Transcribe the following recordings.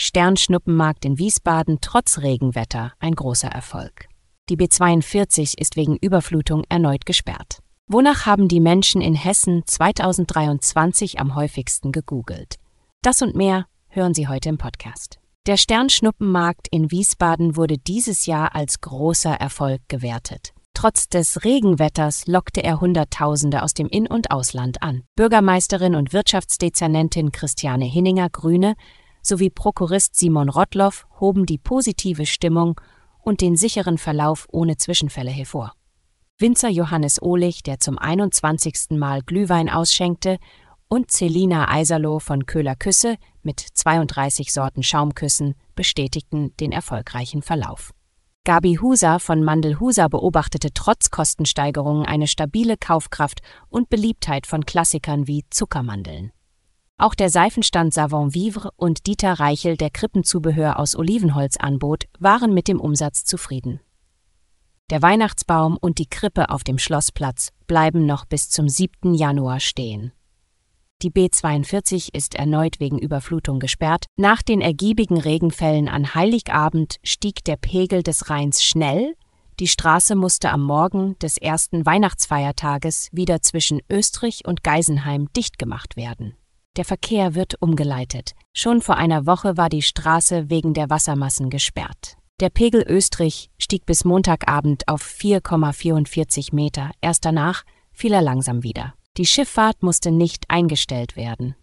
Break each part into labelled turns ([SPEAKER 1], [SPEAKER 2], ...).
[SPEAKER 1] Sternschnuppenmarkt in Wiesbaden trotz Regenwetter ein großer Erfolg. Die B42 ist wegen Überflutung erneut gesperrt. Wonach haben die Menschen in Hessen 2023 am häufigsten gegoogelt? Das und mehr hören Sie heute im Podcast. Der Sternschnuppenmarkt in Wiesbaden wurde dieses Jahr als großer Erfolg gewertet. Trotz des Regenwetters lockte er Hunderttausende aus dem In- und Ausland an. Bürgermeisterin und Wirtschaftsdezernentin Christiane Hinninger Grüne sowie Prokurist Simon Rottloff hoben die positive Stimmung und den sicheren Verlauf ohne Zwischenfälle hervor. Winzer Johannes Ohlich, der zum 21. Mal Glühwein ausschenkte, und Celina Eiserloh von Köhler Küsse mit 32 Sorten Schaumküssen bestätigten den erfolgreichen Verlauf. Gabi Huser von Mandel Huser beobachtete trotz Kostensteigerungen eine stabile Kaufkraft und Beliebtheit von Klassikern wie Zuckermandeln. Auch der Seifenstand Savon Vivre und Dieter Reichel, der Krippenzubehör aus Olivenholz anbot, waren mit dem Umsatz zufrieden. Der Weihnachtsbaum und die Krippe auf dem Schlossplatz bleiben noch bis zum 7. Januar stehen. Die B42 ist erneut wegen Überflutung gesperrt. Nach den ergiebigen Regenfällen an Heiligabend stieg der Pegel des Rheins schnell. Die Straße musste am Morgen des ersten Weihnachtsfeiertages wieder zwischen Österreich und Geisenheim dicht gemacht werden. Der Verkehr wird umgeleitet. Schon vor einer Woche war die Straße wegen der Wassermassen gesperrt. Der Pegel Österreich stieg bis Montagabend auf 4,44 Meter. Erst danach fiel er langsam wieder. Die Schifffahrt musste nicht eingestellt werden.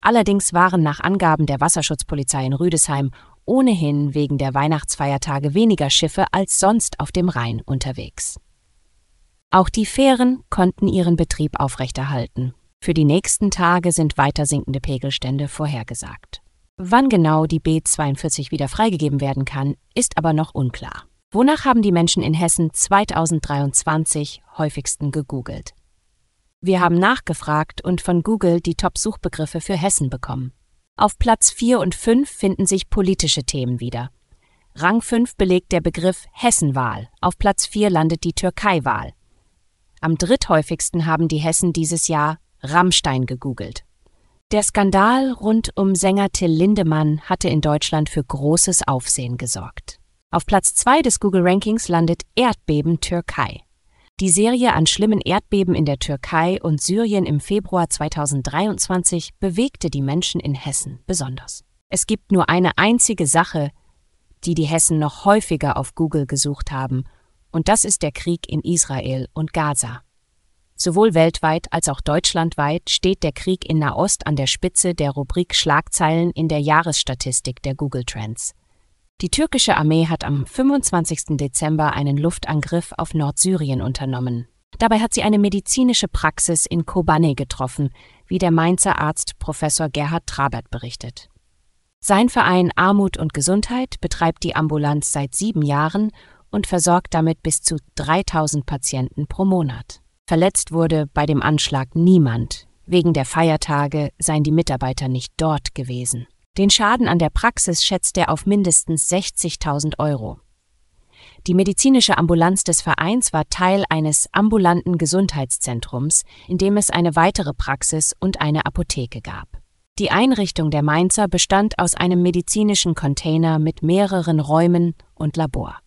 [SPEAKER 1] Allerdings waren nach Angaben der Wasserschutzpolizei in Rüdesheim ohnehin wegen der Weihnachtsfeiertage weniger Schiffe als sonst auf dem Rhein unterwegs. Auch die Fähren konnten ihren Betrieb aufrechterhalten. Für die nächsten Tage sind weiter sinkende Pegelstände vorhergesagt. Wann genau die B42 wieder freigegeben werden kann, ist aber noch unklar. Wonach haben die Menschen in Hessen 2023 häufigsten gegoogelt? Wir haben nachgefragt und von Google die Top-Suchbegriffe für Hessen bekommen. Auf Platz 4 und 5 finden sich politische Themen wieder. Rang 5 belegt der Begriff Hessenwahl, auf Platz 4 landet die Türkei-Wahl. Am dritthäufigsten haben die Hessen dieses Jahr Rammstein gegoogelt. Der Skandal rund um Sänger Till Lindemann hatte in Deutschland für großes Aufsehen gesorgt. Auf Platz 2 des Google Rankings landet Erdbeben Türkei. Die Serie an schlimmen Erdbeben in der Türkei und Syrien im Februar 2023 bewegte die Menschen in Hessen besonders. Es gibt nur eine einzige Sache, die die Hessen noch häufiger auf Google gesucht haben, und das ist der Krieg in Israel und Gaza. Sowohl weltweit als auch deutschlandweit steht der Krieg in Nahost an der Spitze der Rubrik Schlagzeilen in der Jahresstatistik der Google Trends. Die türkische Armee hat am 25. Dezember einen Luftangriff auf Nordsyrien unternommen. Dabei hat sie eine medizinische Praxis in Kobane getroffen, wie der Mainzer Arzt Professor Gerhard Trabert berichtet. Sein Verein Armut und Gesundheit betreibt die Ambulanz seit sieben Jahren und versorgt damit bis zu 3000 Patienten pro Monat. Verletzt wurde bei dem Anschlag niemand. Wegen der Feiertage seien die Mitarbeiter nicht dort gewesen. Den Schaden an der Praxis schätzt er auf mindestens 60.000 Euro. Die medizinische Ambulanz des Vereins war Teil eines ambulanten Gesundheitszentrums, in dem es eine weitere Praxis und eine Apotheke gab. Die Einrichtung der Mainzer bestand aus einem medizinischen Container mit mehreren Räumen und Labor.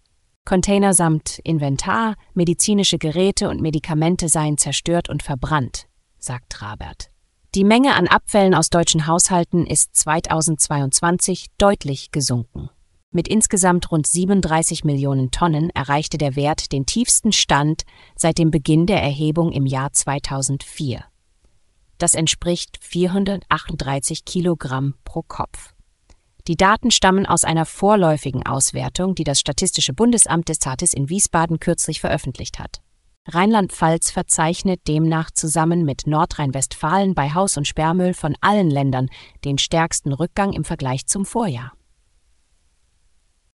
[SPEAKER 1] Container samt Inventar, medizinische Geräte und Medikamente seien zerstört und verbrannt, sagt Trabert. Die Menge an Abfällen aus deutschen Haushalten ist 2022 deutlich gesunken. Mit insgesamt rund 37 Millionen Tonnen erreichte der Wert den tiefsten Stand seit dem Beginn der Erhebung im Jahr 2004. Das entspricht 438 Kilogramm pro Kopf. Die Daten stammen aus einer vorläufigen Auswertung, die das Statistische Bundesamt des Tatis in Wiesbaden kürzlich veröffentlicht hat. Rheinland-Pfalz verzeichnet demnach zusammen mit Nordrhein-Westfalen bei Haus- und Sperrmüll von allen Ländern den stärksten Rückgang im Vergleich zum Vorjahr.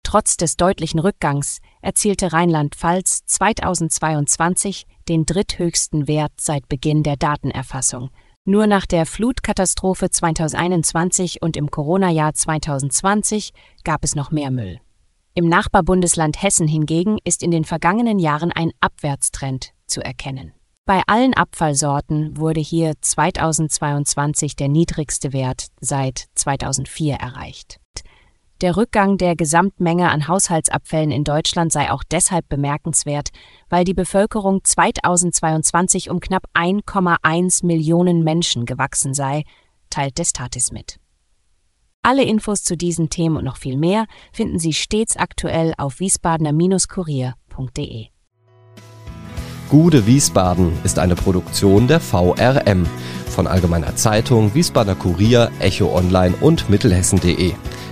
[SPEAKER 1] Trotz des deutlichen Rückgangs erzielte Rheinland-Pfalz 2022 den dritthöchsten Wert seit Beginn der Datenerfassung. Nur nach der Flutkatastrophe 2021 und im Corona-Jahr 2020 gab es noch mehr Müll. Im Nachbarbundesland Hessen hingegen ist in den vergangenen Jahren ein Abwärtstrend zu erkennen. Bei allen Abfallsorten wurde hier 2022 der niedrigste Wert seit 2004 erreicht. Der Rückgang der Gesamtmenge an Haushaltsabfällen in Deutschland sei auch deshalb bemerkenswert, weil die Bevölkerung 2022 um knapp 1,1 Millionen Menschen gewachsen sei, teilt Destatis mit. Alle Infos zu diesen Themen und noch viel mehr finden Sie stets aktuell auf wiesbadener-kurier.de.
[SPEAKER 2] Gude Wiesbaden ist eine Produktion der VRM von Allgemeiner Zeitung, Wiesbadener Kurier, Echo Online und Mittelhessen.de.